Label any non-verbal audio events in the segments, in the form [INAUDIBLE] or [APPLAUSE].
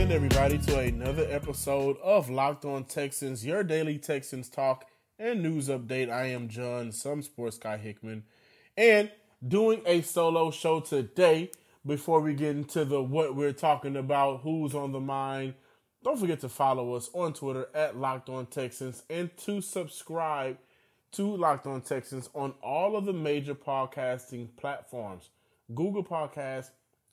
In, everybody, to another episode of Locked On Texans, your daily Texans talk and news update. I am John, some sports guy Hickman, and doing a solo show today. Before we get into the what we're talking about, who's on the mind, don't forget to follow us on Twitter at Locked On Texans and to subscribe to Locked On Texans on all of the major podcasting platforms Google Podcasts,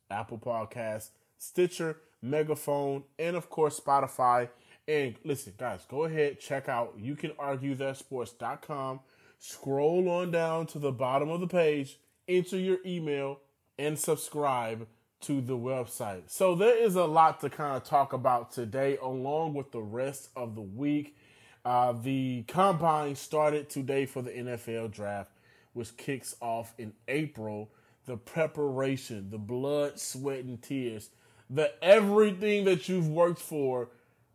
Apple Podcasts, Stitcher, Megaphone, and of course Spotify. And listen, guys, go ahead, check out you can argue that sports.com. Scroll on down to the bottom of the page, enter your email, and subscribe to the website. So there is a lot to kind of talk about today, along with the rest of the week. Uh, the combine started today for the NFL draft, which kicks off in April. The preparation, the blood, sweat, and tears, the everything that you've worked for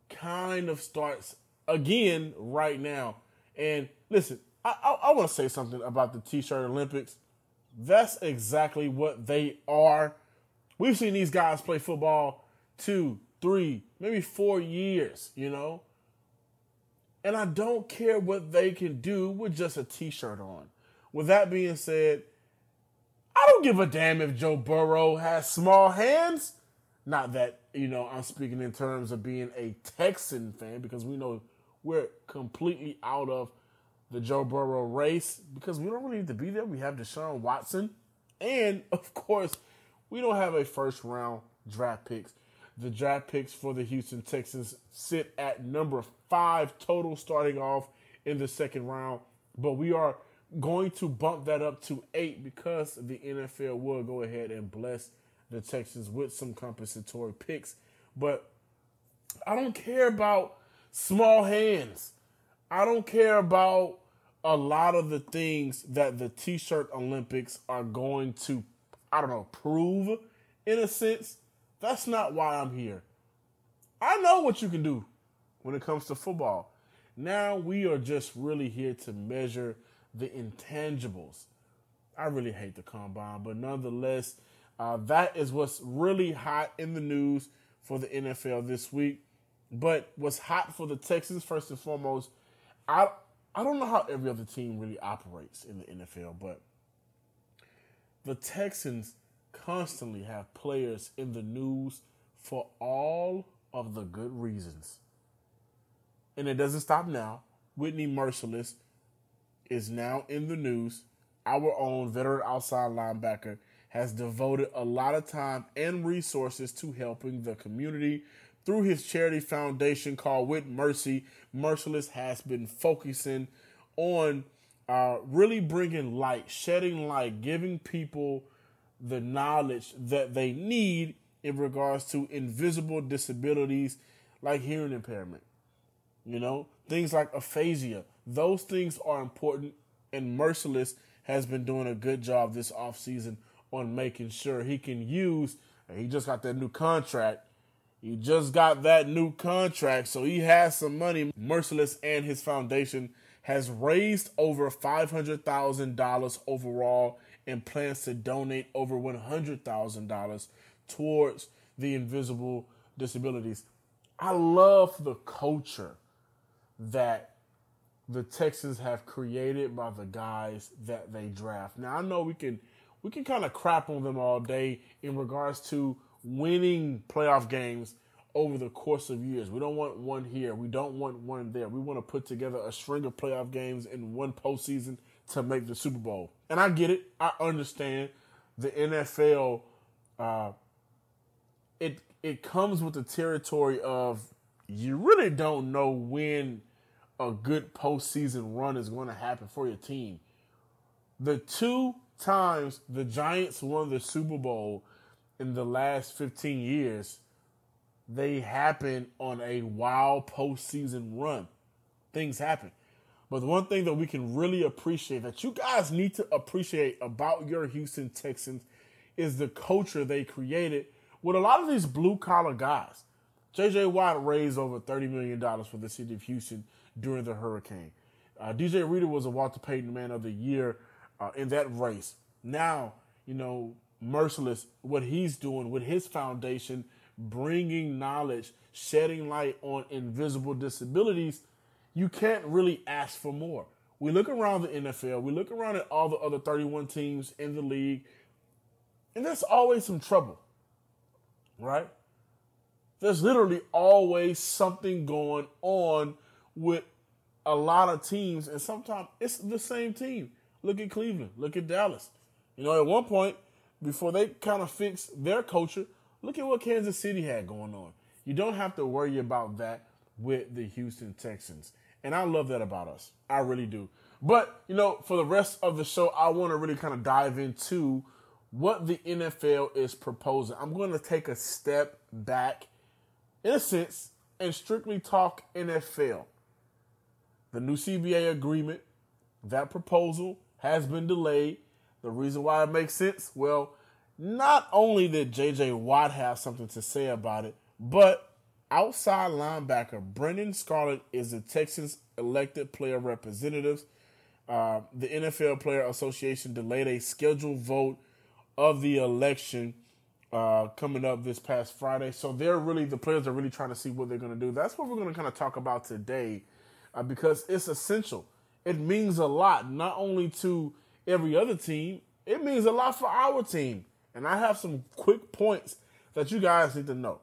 kind of starts again right now. And listen, I, I, I want to say something about the T shirt Olympics. That's exactly what they are. We've seen these guys play football two, three, maybe four years, you know? And I don't care what they can do with just a t shirt on. With that being said, I don't give a damn if Joe Burrow has small hands. Not that, you know, I'm speaking in terms of being a Texan fan because we know we're completely out of the Joe Burrow race because we don't really need to be there. We have Deshaun Watson. And, [LAUGHS] of course, we don't have a first round draft picks. The draft picks for the Houston Texans sit at number five total starting off in the second round. But we are going to bump that up to eight because the NFL will go ahead and bless the Texans with some compensatory picks. But I don't care about small hands. I don't care about a lot of the things that the t shirt Olympics are going to, I don't know, prove in a sense. That's not why I'm here. I know what you can do when it comes to football. Now we are just really here to measure the intangibles. I really hate the combine, but nonetheless, uh, that is what's really hot in the news for the NFL this week. But what's hot for the Texans, first and foremost, I I don't know how every other team really operates in the NFL, but the Texans constantly have players in the news for all of the good reasons. And it doesn't stop now. Whitney Mercilus is now in the news. Our own veteran outside linebacker has devoted a lot of time and resources to helping the community through his charity foundation called With Mercy. Mercilus has been focusing on uh, really bringing light, shedding light, giving people the knowledge that they need in regards to invisible disabilities like hearing impairment. You know, things like aphasia. Those things are important, and Mercilus has been doing a good job this offseason on making sure he can use. He just got that new contract. He just got that new contract, so he has some money. Mercilus and his foundation has raised over $500,000 overall and plans to donate over $100,000 towards the invisible disabilities. I love the culture that the Texans have created by the guys that they draft. Now I know we can we can kind of crap on them all day in regards to winning playoff games over the course of years. We don't want one here. We don't want one there. We want to put together a string of playoff games in one postseason to make the Super Bowl. And I get it. I understand the NFL. Uh, it it comes with the territory of you really don't know when a good postseason run is going to happen for your team. The two times the Giants won the Super Bowl in the last 15 years, they happen on a wild postseason run. Things happen. But the one thing that we can really appreciate, that you guys need to appreciate about your Houston Texans, is the culture they created with a lot of these blue collar guys. JJ Watt raised over $30 million for the city of Houston during the hurricane. Uh, DJ Reader was a Walter Payton Man of the Year uh, in that race. Now, you know, Mercilus, what he's doing with his foundation, bringing knowledge, shedding light on invisible disabilities, you can't really ask for more. We look around the NFL, we look around at all the other 31 teams in the league, and there's always some trouble, right? There's literally always something going on with a lot of teams, and sometimes it's the same team. Look at Cleveland, look at Dallas. You know, at one point, before they kind of fixed their culture, look at what Kansas City had going on. You don't have to worry about that with the Houston Texans. And I love that about us. I really do. But, you know, for the rest of the show, I want to really kind of dive into what the NFL is proposing. I'm going to take a step back, in a sense, and strictly talk NFL. The new CBA agreement, that proposal has been delayed. The reason why it makes sense, well, not only did JJ Watt have something to say about it, but outside linebacker Brennan Scarlett is the Texans' elected player representatives. Uh, the NFL Player Association delayed a scheduled vote of the election uh, coming up this past Friday. So they're really the players are really trying to see what they're going to do. That's what we're going to kind of talk about today uh, because it's essential. It means a lot, not only to every other team, it means a lot for our team. And I have some quick points that you guys need to know.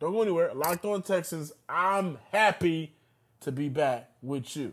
Don't go anywhere. Locked on Texans, I'm happy to be back with you.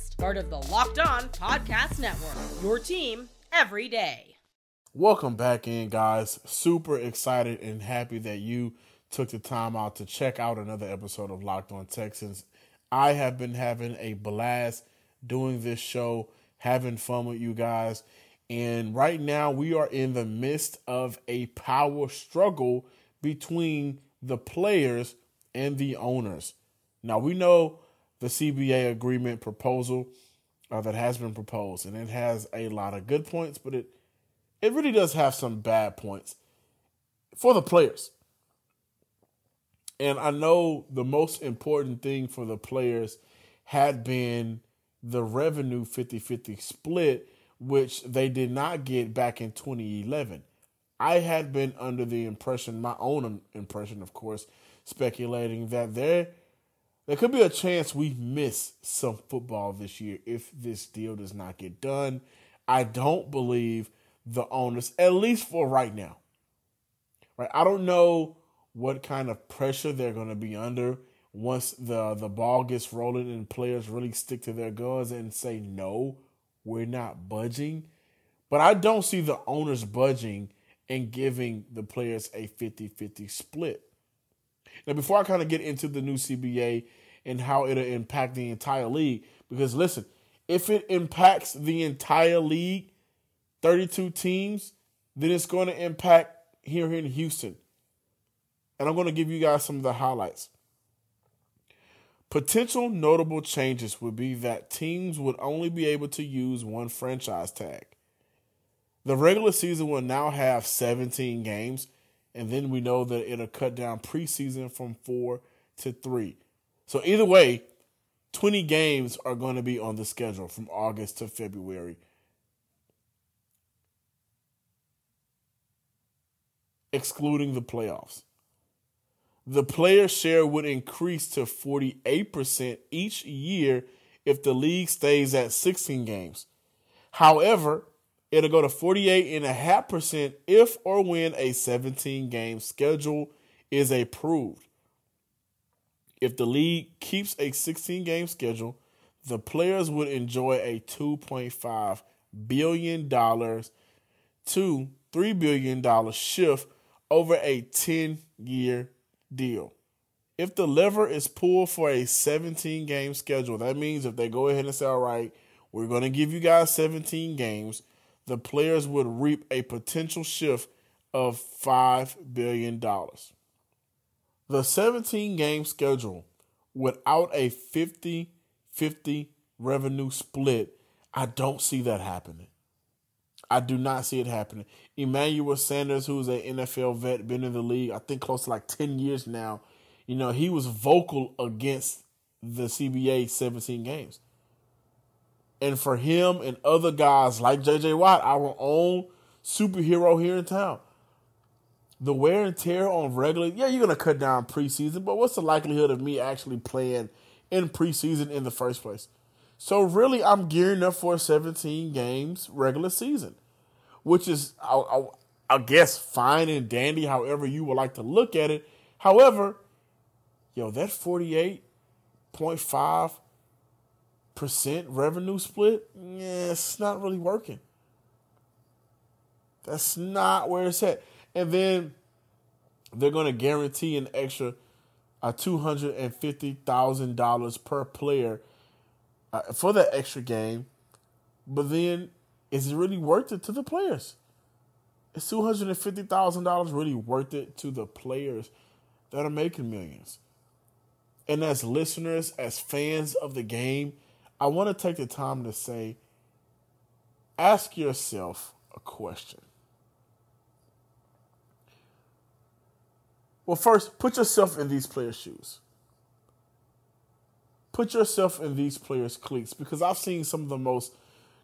part of the Locked On Podcast Network. Your team every day. Welcome back in, guys. Super excited and happy that you took the time out to check out another episode of Locked On Texans. I have been having a blast doing this show, having fun with you guys. And right now, we are in the midst of a power struggle between the players and the owners. Now, we know the CBA agreement proposal uh, that has been proposed, and it has a lot of good points, but it it really does have some bad points for the players. And I know the most important thing for the players had been the revenue 50 50 split which they did not get back in 2011. I had been under the impression, my own impression, of course, speculating that there there could be a chance we miss some football this year if this deal does not get done. I don't believe the owners, at least for right now. Right? I don't know what kind of pressure they're going to be under once the the ball gets rolling and players really stick to their guns and say no we're not budging. But I don't see the owners budging and giving the players a 50 50 split. Now, before I kind of get into the new CBA and how it'll impact the entire league, because listen, if it impacts the entire league, 32 teams, then it's going to impact here in Houston. And I'm going to give you guys some of the highlights. Potential notable changes would be that teams would only be able to use one franchise tag. The regular season will now have 17 games, and then we know that it'll cut down preseason from four to three. So, either way, 20 games are going to be on the schedule from August to February. Excluding the playoffs. The player share would increase to 48% each year if the league stays at 16 games. However, it'll go to 48.5% if or when a 17 game schedule is approved. If the league keeps a 16 game schedule, the players would enjoy a $2.5 billion to $3 billion shift over a 10 year deal. If the lever is pulled for a 17 game schedule, that means if they go ahead and say, all right, we're going to give you guys 17 games, the players would reap a potential shift of $5 billion. The 17 game schedule without a 50 50 revenue split, I don't see that happening. I do not see it happening. Emmanuel Sanders, who's an NFL vet, been in the league, I think close to like 10 years now, you know, he was vocal against the CBA 17 games. And for him and other guys like JJ Watt, our own superhero here in town, the wear and tear on regular, yeah, you're to cut down preseason, but what's the likelihood of me actually playing in preseason in the first place? So really, I'm gearing up for 17 games regular season which is, I, I, I guess, fine and dandy, however you would like to look at it. However, yo, that 48.5% revenue split, yeah, it's not really working. That's not where it's at. And then they're going to guarantee an extra uh, $250,000 per player uh, for that extra game. But then is it really worth it to the players? Is two hundred and fifty thousand dollars really worth it to the players that are making millions? And as listeners, as fans of the game, I want to take the time to say, ask yourself a question. Well, first, put yourself in these players' shoes. Put yourself in these players' cleats because I've seen some of the most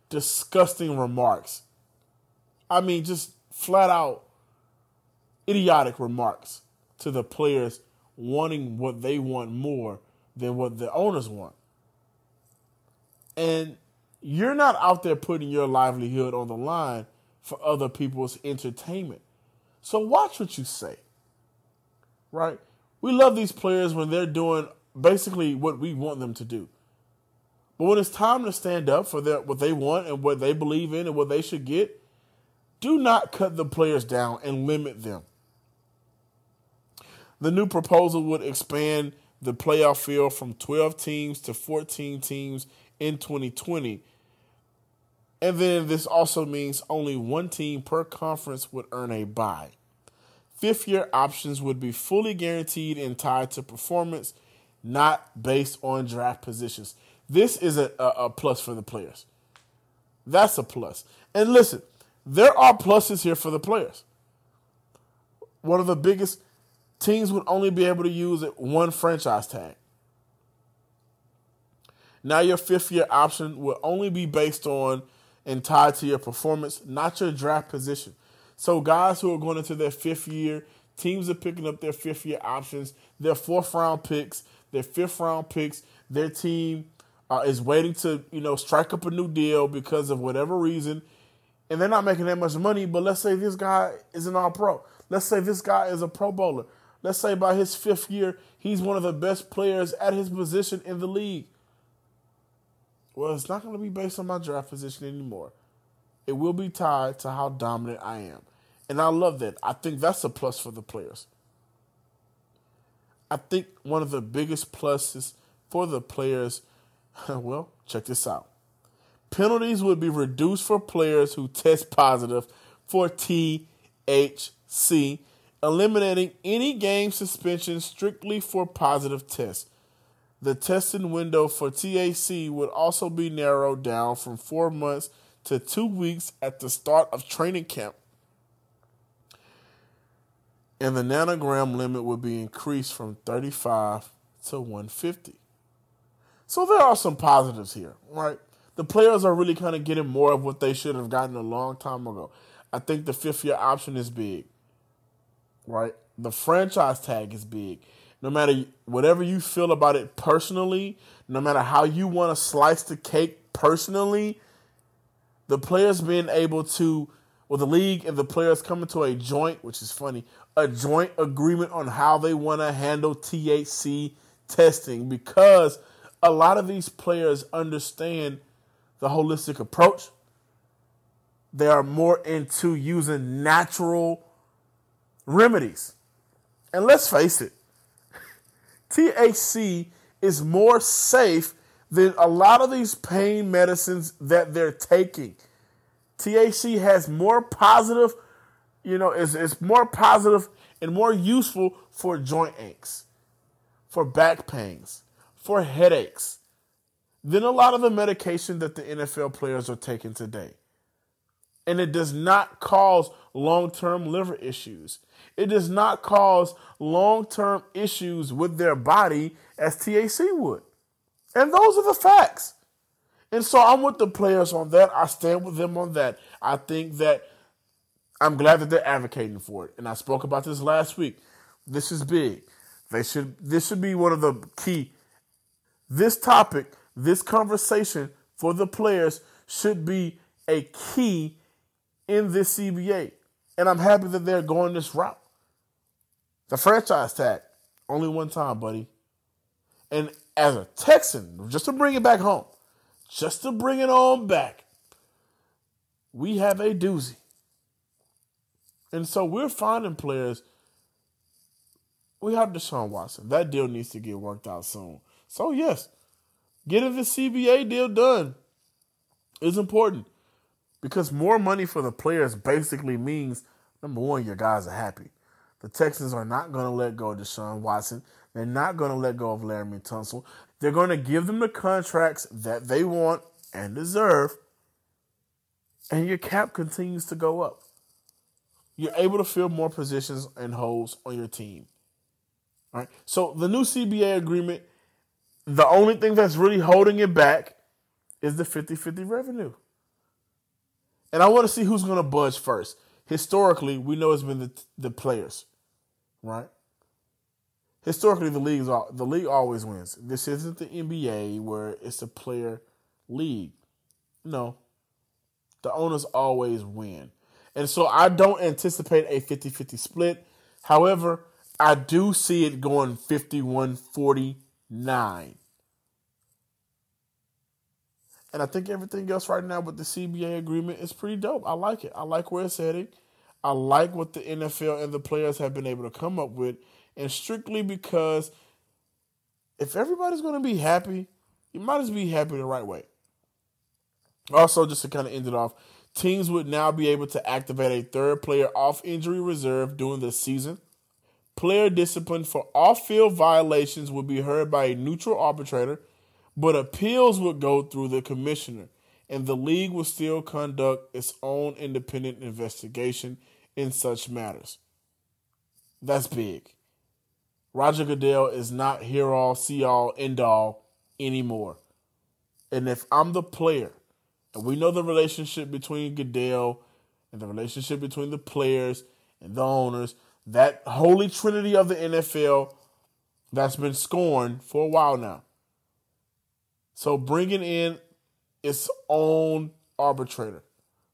disgusting remarks. I mean, just flat out idiotic remarks to the players wanting what they want more than what the owners want. And you're not out there putting your livelihood on the line for other people's entertainment. So watch what you say. Right? We love these players when they're doing basically what we want them to do. But when it's time to stand up for their, what they want and what they believe in and what they should get, do not cut the players down and limit them. The new proposal would expand the playoff field from 12 teams to 14 teams in 2020. And then this also means only one team per conference would earn a bye. Fifth year options would be fully guaranteed and tied to performance, not based on draft positions. This is a, a, a plus for the players. That's a plus. And listen, there are pluses here for the players. One of the biggest teams would only be able to use one franchise tag. Now your fifth year option will only be based on and tied to your performance, not your draft position. So guys who are going into their fifth year, teams are picking up their fifth year options, their fourth round picks, their fifth round picks, their team uh, is waiting to you know strike up a new deal because of whatever reason, and they're not making that much money. But let's say this guy is an All Pro. Let's say this guy is a Pro Bowler. Let's say by his fifth year, he's one of the best players at his position in the league. Well, it's not going to be based on my draft position anymore. It will be tied to how dominant I am. And I love that. I think that's a plus for the players. I think one of the biggest pluses for the players, [LAUGHS] well, check this out. Penalties would be reduced for players who test positive for THC, eliminating any game suspension strictly for positive tests. The testing window for THC would also be narrowed down from four months to two weeks at the start of training camp. And the nanogram limit would be increased from 35 to 150. So there are some positives here, right? The players are really kind of getting more of what they should have gotten a long time ago. I think the fifth year option is big, right? The franchise tag is big. No matter whatever you feel about it personally, no matter how you want to slice the cake personally, the players being able to, well, the league and the players coming to a joint, which is funny, a joint agreement on how they want to handle THC testing because a lot of these players understand the holistic approach. They are more into using natural remedies. And let's face it, [LAUGHS] THC is more safe than a lot of these pain medicines that they're taking. THC has more positive, you know, it's, it's more positive and more useful for joint aches, for back pains, for headaches than a lot of the medication that the NFL players are taking today. And it does not cause long term liver issues. It does not cause long term issues with their body as THC would. And those are the facts. And so I'm with the players on that. I stand with them on that. I think that I'm glad that they're advocating for it. And I spoke about this last week. This is big. They should this should be one of the key this topic, this conversation for the players should be a key in this CBA. And I'm happy that they're going this route. The franchise tag, only one time, buddy. And as a Texan, just to bring it back home, just to bring it on back, we have a doozy. And so we're finding players. We have Deshaun Watson. That deal needs to get worked out soon. So, yes, getting the CBA deal done is important because more money for the players basically means number one, your guys are happy. The Texans are not going to let go of Deshaun Watson. They're not going to let go of Laremy Tunsil. They're going to give them the contracts that they want and deserve, and your cap continues to go up. You're able to fill more positions and holes on your team. All right. So the new CBA agreement, the only thing that's really holding it back is the 50-50 revenue. And I want to see who's going to budge first. Historically, we know it's been the, the players, right? Historically, the leagues the league always wins. This isn't the NBA where it's a player league. No, the owners always win. And so I don't anticipate a 50 50 split. However, I do see it going 51 49. And I think everything else right now with the CBA agreement is pretty dope. I like it. I like where it's heading. I like what the NFL and the players have been able to come up with. And strictly because if everybody's going to be happy, you might as well be happy the right way. Also, just to kind of end it off, teams would now be able to activate a third player off injury reserve during the season. Player discipline for off field violations would be heard by a neutral arbitrator, but appeals would go through the commissioner, and the league would still conduct its own independent investigation in such matters. That's big. Roger Goodell is not hear all, see all, end all anymore. And if I'm the player, and we know the relationship between Goodell and the relationship between the players and the owners, that holy trinity of the NFL that's been scorned for a while now. So bringing in its own arbitrator,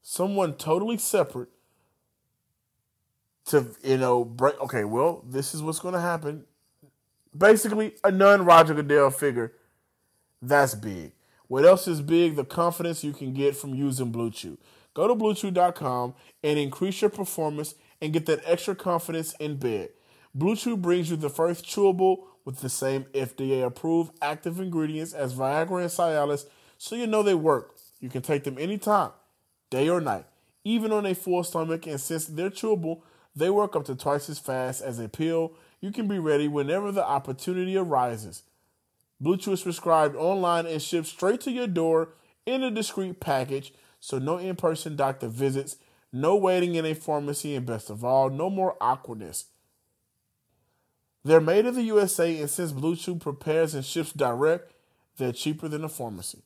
someone totally separate to you know break. Okay, well, this is what's going to happen. Basically, a non Roger Goodell figure. That's big. What else is big? The confidence you can get from using Blue Chew. Go to bluechew.com and increase your performance and get that extra confidence in bed. Blue Chew brings you the first chewable with the same FDA approved active ingredients as Viagra and Cialis, so you know they work. You can take them anytime, day or night, even on a full stomach, and since they're chewable, they work up to twice as fast as a pill. You can be ready whenever the opportunity arises. Blue Chew is prescribed online and shipped straight to your door in a discreet package, so no in person doctor visits, no waiting in a pharmacy, and best of all, no more awkwardness. They're made in the USA, and since Blue Chew prepares and ships direct, they're cheaper than a pharmacy.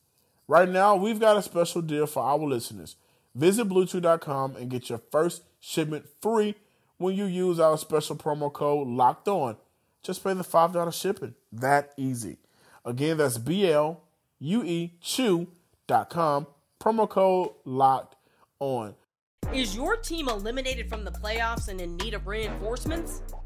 Right now, we've got a special deal for our listeners. Visit BlueChew.com and get your first shipment free when you use our special promo code LOCKED ON. Just pay the $5 shipping. That easy. Again, that's B L U E Chew.com. Promo code LOCKED ON. Is your team eliminated from the playoffs and in need of reinforcements?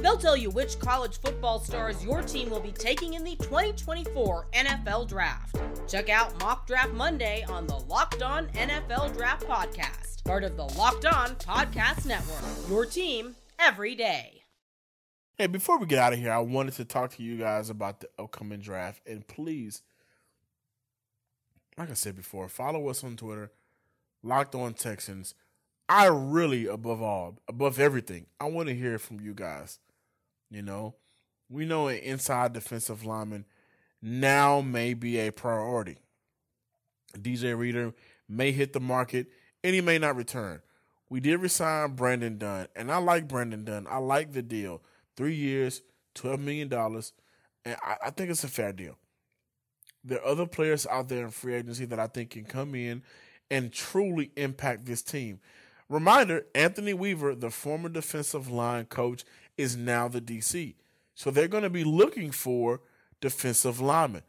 They'll tell you which college football stars your team will be taking in the 2024 NFL Draft. Check out Mock Draft Monday on the Locked On NFL Draft Podcast, part of the Locked On Podcast Network. Your team every day. Hey, before we get out of here, I wanted to talk to you guys about the upcoming draft. And please, like I said before, follow us on Twitter, Locked On Texans. I really, above all, above everything, I want to hear from you guys. You know, we know an inside defensive lineman now may be a priority. DJ Reader may hit the market and he may not return. We did resign Brandon Dunn, and I like Brandon Dunn. I like the deal. Three years, $12 million, and I, I think it's a fair deal. There are other players out there in free agency that I think can come in and truly impact this team. Reminder Anthony Weaver, the former defensive line coach, is now the DC. So they're going to be looking for defensive linemen.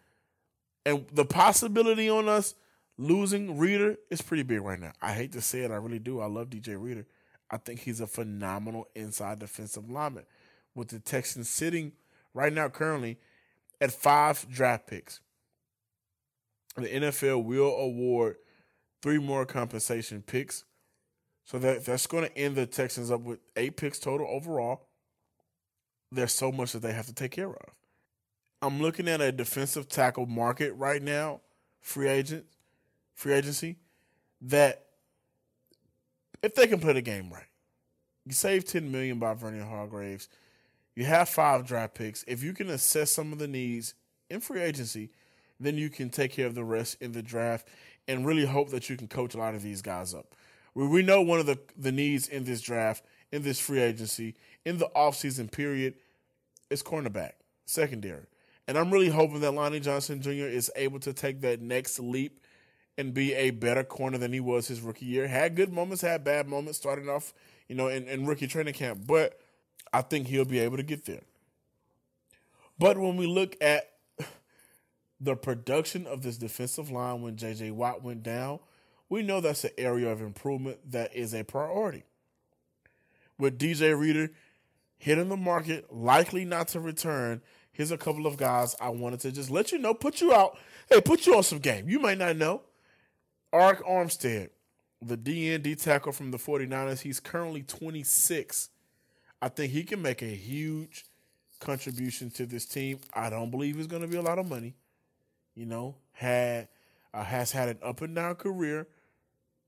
And the possibility on us losing Reader is pretty big right now. I hate to say it, I really do. I love DJ Reader. I think he's a phenomenal inside defensive lineman. With the Texans sitting right now currently at five draft picks, the NFL will award three more compensation picks. So that that's going to end the Texans up with eight picks total overall. There's so much that they have to take care of. I'm looking at a defensive tackle market right now, free agent, free agency, that if they can play the game right, you save 10 million by Vernon Hargreaves. You have five draft picks. If you can assess some of the needs in free agency, then you can take care of the rest in the draft and really hope that you can coach a lot of these guys up. We, we know one of the, the needs in this draft, in this free agency, in the offseason period is cornerback, secondary. And I'm really hoping that Lonnie Johnson Jr. is able to take that next leap and be a better corner than he was his rookie year. Had good moments, had bad moments starting off, you know, in, in rookie training camp. But I think he'll be able to get there. But when we look at [LAUGHS] the production of this defensive line when JJ Watt went down, we know that's an area of improvement that is a priority. With DJ Reader hitting the market, likely not to return, here's a couple of guys I wanted to just let you know, put you out. Hey, put you on some game. You might not know. Arik Armstead, the DND tackle from the 49ers, he's currently 26. I think he can make a huge contribution to this team. I don't believe it's going to be a lot of money. You know, had uh, has had an up and down career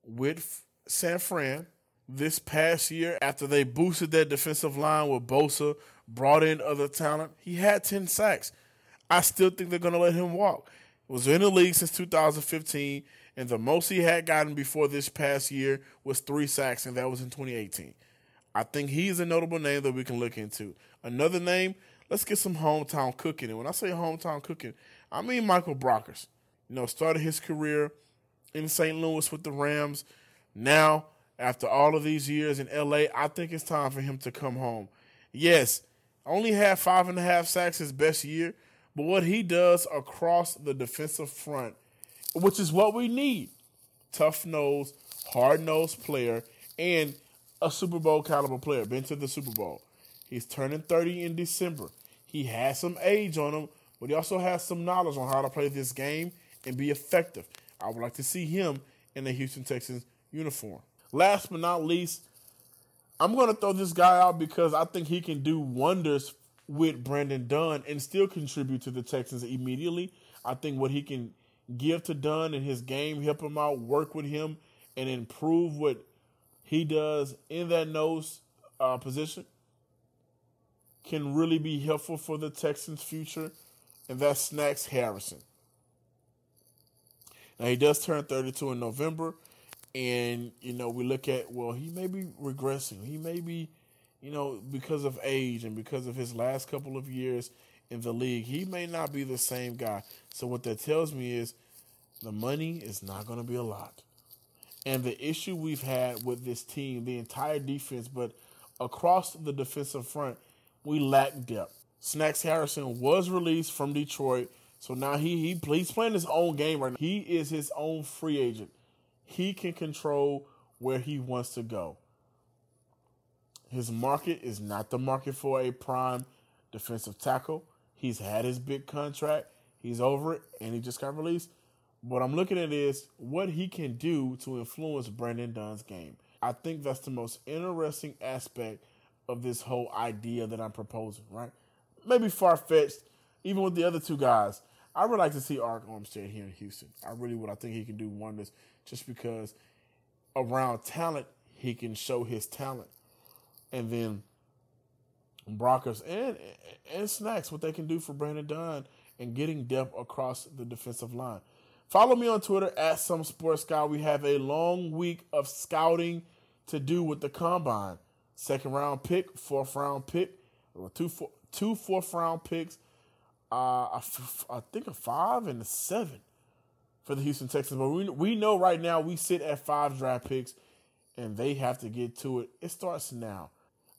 with San Fran this past year after they boosted their defensive line with Bosa, brought in other talent. He had 10 sacks. I still think they're going to let him walk. Was in the league since 2015 And the most he had gotten before this past year was three sacks, and that was in 2018. I think he's a notable name that we can look into. Another name, let's get some hometown cooking. And when I say hometown cooking, I mean Michael Brockers. You know, started his career in St. Louis with the Rams. Now, after all of these years in LA, I think it's time for him to come home. Yes, only had five and a half sacks his best year, but what he does across the defensive front, which is what we need tough nose, hard nosed player, and a Super Bowl caliber player. Been to the Super Bowl. He's turning 30 in December. He has some age on him, but he also has some knowledge on how to play this game and be effective. I would like to see him in the Houston Texans uniform. Last but not least, I'm going to throw this guy out because I think he can do wonders with Brandon Dunn and still contribute to the Texans immediately. I think what he can give to Dunn in his game, help him out, work with him, and improve what he does in that nose uh, position can really be helpful for the Texans' future, and that's Snacks Harrison. Now he does turn 32 in November, and you know we look at well he may be regressing. He may be, you know, because of age and because of his last couple of years in the league, he may not be the same guy. So what that tells me is the money is not going to be a lot. And the issue we've had with this team, the entire defense, but across the defensive front, we lack depth. Snacks Harrison was released from Detroit so now he, he he's playing his own game right now. He is his own free agent. He can control where he wants to go. His market is not the market for a prime defensive tackle. He's had his big contract. He's over it, and he just got released. What I'm looking at is what he can do to influence Brandon Dunn's game. I think that's the most interesting aspect of this whole idea that I'm proposing, right? Maybe far fetched, even with the other two guys. I would like to see Arik Armstead here in Houston. I really would. I think he can do wonders just because around talent, he can show his talent. And then Brockers and and Snacks, what they can do for Brandon Dunn and getting depth across the defensive line. Follow me on Twitter at some sports guy. We have a long week of scouting to do with the combine. Second round pick, fourth round pick, or two four, two fourth round picks uh, I think a five and a seven for the Houston Texans. But we we know right now we sit at five draft picks, and they have to get to it. It starts now.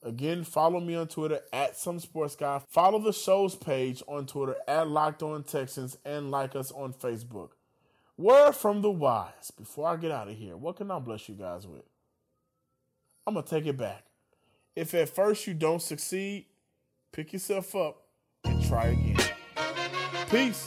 Again, follow me on Twitter at some sports guy. Follow the show's page on Twitter at Locked On Texans and like us on Facebook. Word from the wise. Before I get out of here, what can I bless you guys with? I'm gonna take it back. If at first you don't succeed, pick yourself up and try again. Peace.